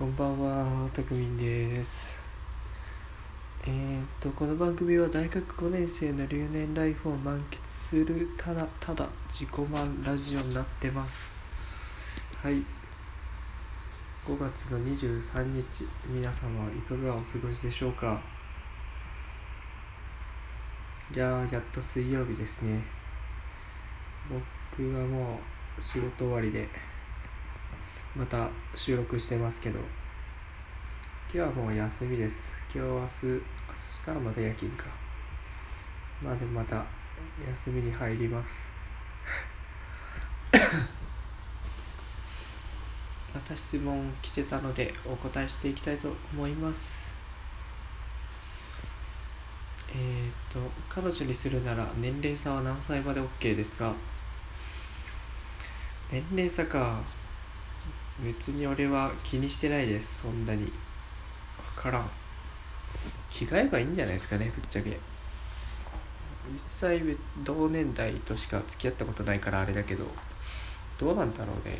こんばんは、たくみんです。えー、っと、この番組は大学5年生の留年ライフを満喫するただただ自己満ラジオになってます。はい。5月の23日、皆様いかがお過ごしでしょうか？いやー、やっと水曜日ですね。僕はもう仕事終わりで、また収録してますけど。今日はもう休みです。今日明日明日はまた夜勤か。まあでもまた休みに入ります。また質問来てたのでお答えしていきたいと思います。えー、っと彼女にするなら年齢差は何歳まで OK ですか？年齢差か別に俺は気にしてないですそんなに。分からん。着替えばいいんじゃないですかねぶっちゃけ。実際同年代としか付き合ったことないからあれだけどどうなんだろうね。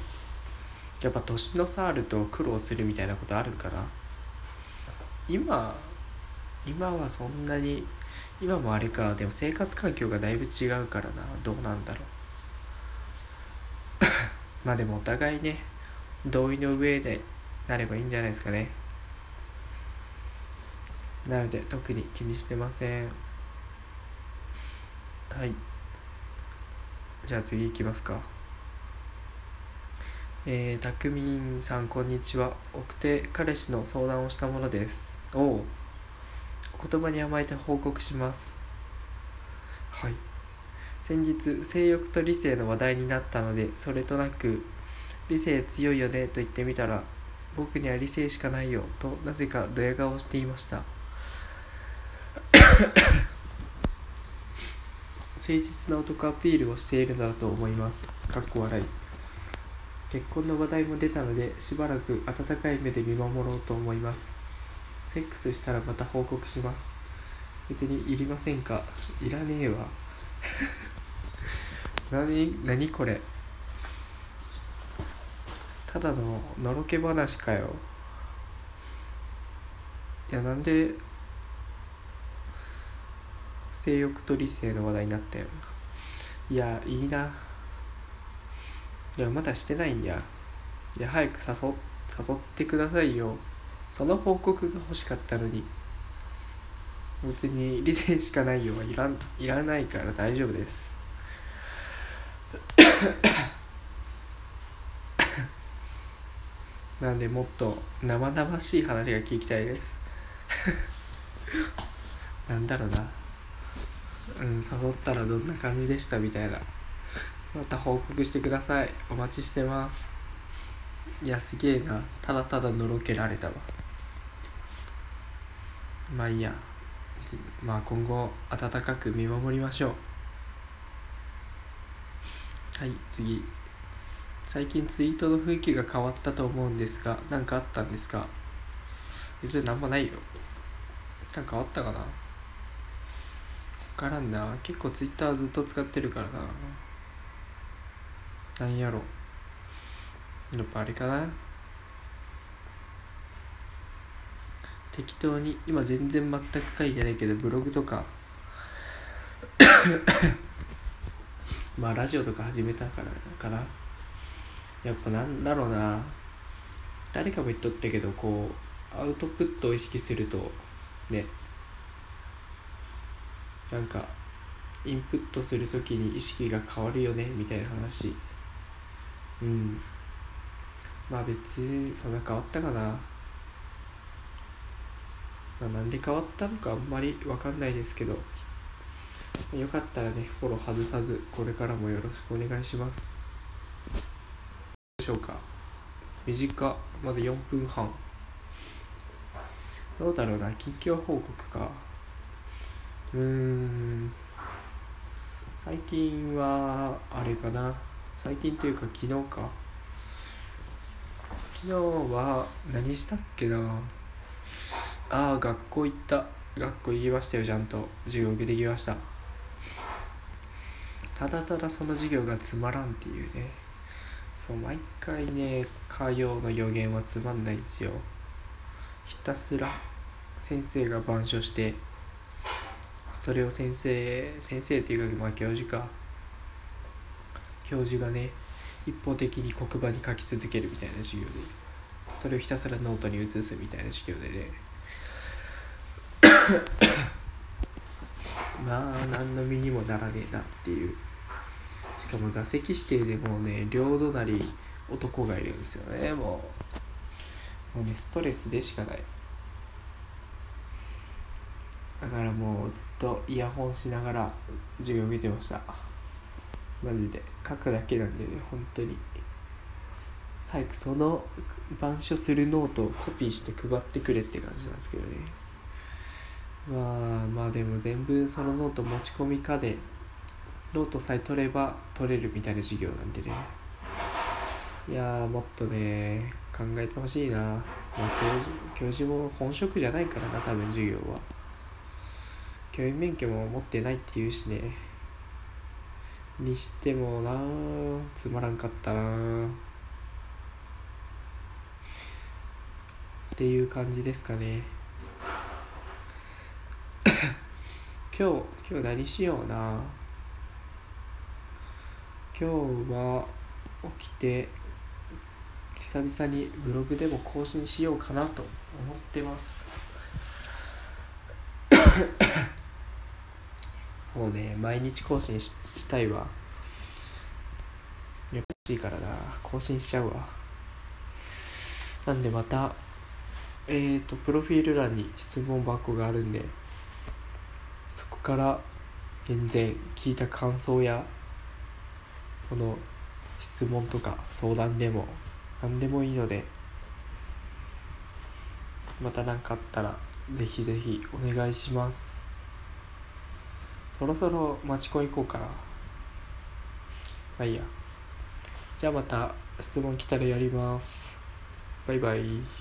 やっぱ年の差あると苦労するみたいなことあるかな。今今はそんなに今もあれか。でも生活環境がだいぶ違うからな。どうなんだろう。まあでもお互いね同意の上でなればいいんじゃないですかね。なので特に気にしてません。はい。じゃあ次行きますか。えー、たくみんさんこんにちは。奥手彼氏の相談をしたものです。おお言葉に甘えて報告します。はい。先日性欲と理性の話題になったのでそれとなく理性強いよねと言ってみたら僕には理性しかないよとなぜかドヤ顔をしていました。誠実な男アピールをしているのだと思います。かっこ笑い。結婚の話題も出たのでしばらく温かい目で見守ろうと思います。セックスしたらまた報告します。別にいりませんか？いらねえわ。何何これ？ただののろけ話かよ。いやなんで性欲と理性の話題になったよいやいいな。いやまだしてないんや。いや早く誘誘ってくださいよ。その報告が欲しかったのに。別に理性しかないよ。はいらんいらないから大丈夫です。なんでもっと生々しい話が聞きたいです。なんだろうな。うん誘ったらどんな感じでしたみたいな。また報告してください。お待ちしてます。いやすげえな。ただただのろけられたわ。まあいいや。まあ今後温かく見守りましょう。はい次。最近ツイートの雰囲気が変わったと思うんですが何かあったんですか？別に何もないよ。なんか変わったかな？分からんな。結構ツイッターずっと使ってるからな。なんやろ。やっぱあれかな？適当に今全然全く書いてないけどブログとか。まあラジオとか始めたからかな。やっぱなんだろうな。誰かも言っとったけどこうアウトプットを意識するとね。なんかインプットする時に意識が変わるよねみたいな話。うん。まあ別にそんな変わったかな。まあ、なんで変わったのかあんまり分かんないですけど。よかったらねフォロー外さずこれからもよろしくお願いします。でしょうか。短まだ4分半。どうだろうな。近況報告か。うーん。最近はあれかな。最近というか昨日か。昨日は何したっけな。ああ学校行った。学校行きましたよちゃんと。授業受けてきました。ただただその授業がつまらんっていうね。そう毎回ね火曜の予言はつまんないんですよ。ひたすら先生が板書してそれを先生先生っていうかまあ教授か。教授がね一方的に黒板に書き続けるみたいな授業でそれをひたすらノートに移すみたいな授業でね。まあ何の身にもならねえなっていう。しかも座席指定でもうね両隣男がいるんですよねもう。もうねストレスでしかない。だからもうずっとイヤホンしながら授業受けてました。マジで。書くだけなんでね本当に。早くその板書するノートをコピーして配ってくれって感じなんですけどね。まあまあでも全部そのノート持ち込みかでノートさえ取れば取れるみたいな授業なんでね。いやーもっとね考えてほしいな、まあ、教授教授も本職じゃないからな多分授業は。教員免許も持ってないっていうしね。にしてもなつまらんかったなっていう感じですかね。今日今日何しような。今日は起きて久々にブログでも更新しようかなと思ってます。そうね毎日更新ししたいわ。やっぱしいからな。更新しちゃうわ。なんでまたえーとプロフィール欄に質問箱があるんでそこから全然聞いた感想やその質問とか相談でも何でもいいのでまた何かあったらぜひぜひお願いします。そろそろ町子行こうかな。まあいいや。じゃあまた質問来たらやります。バイバイ。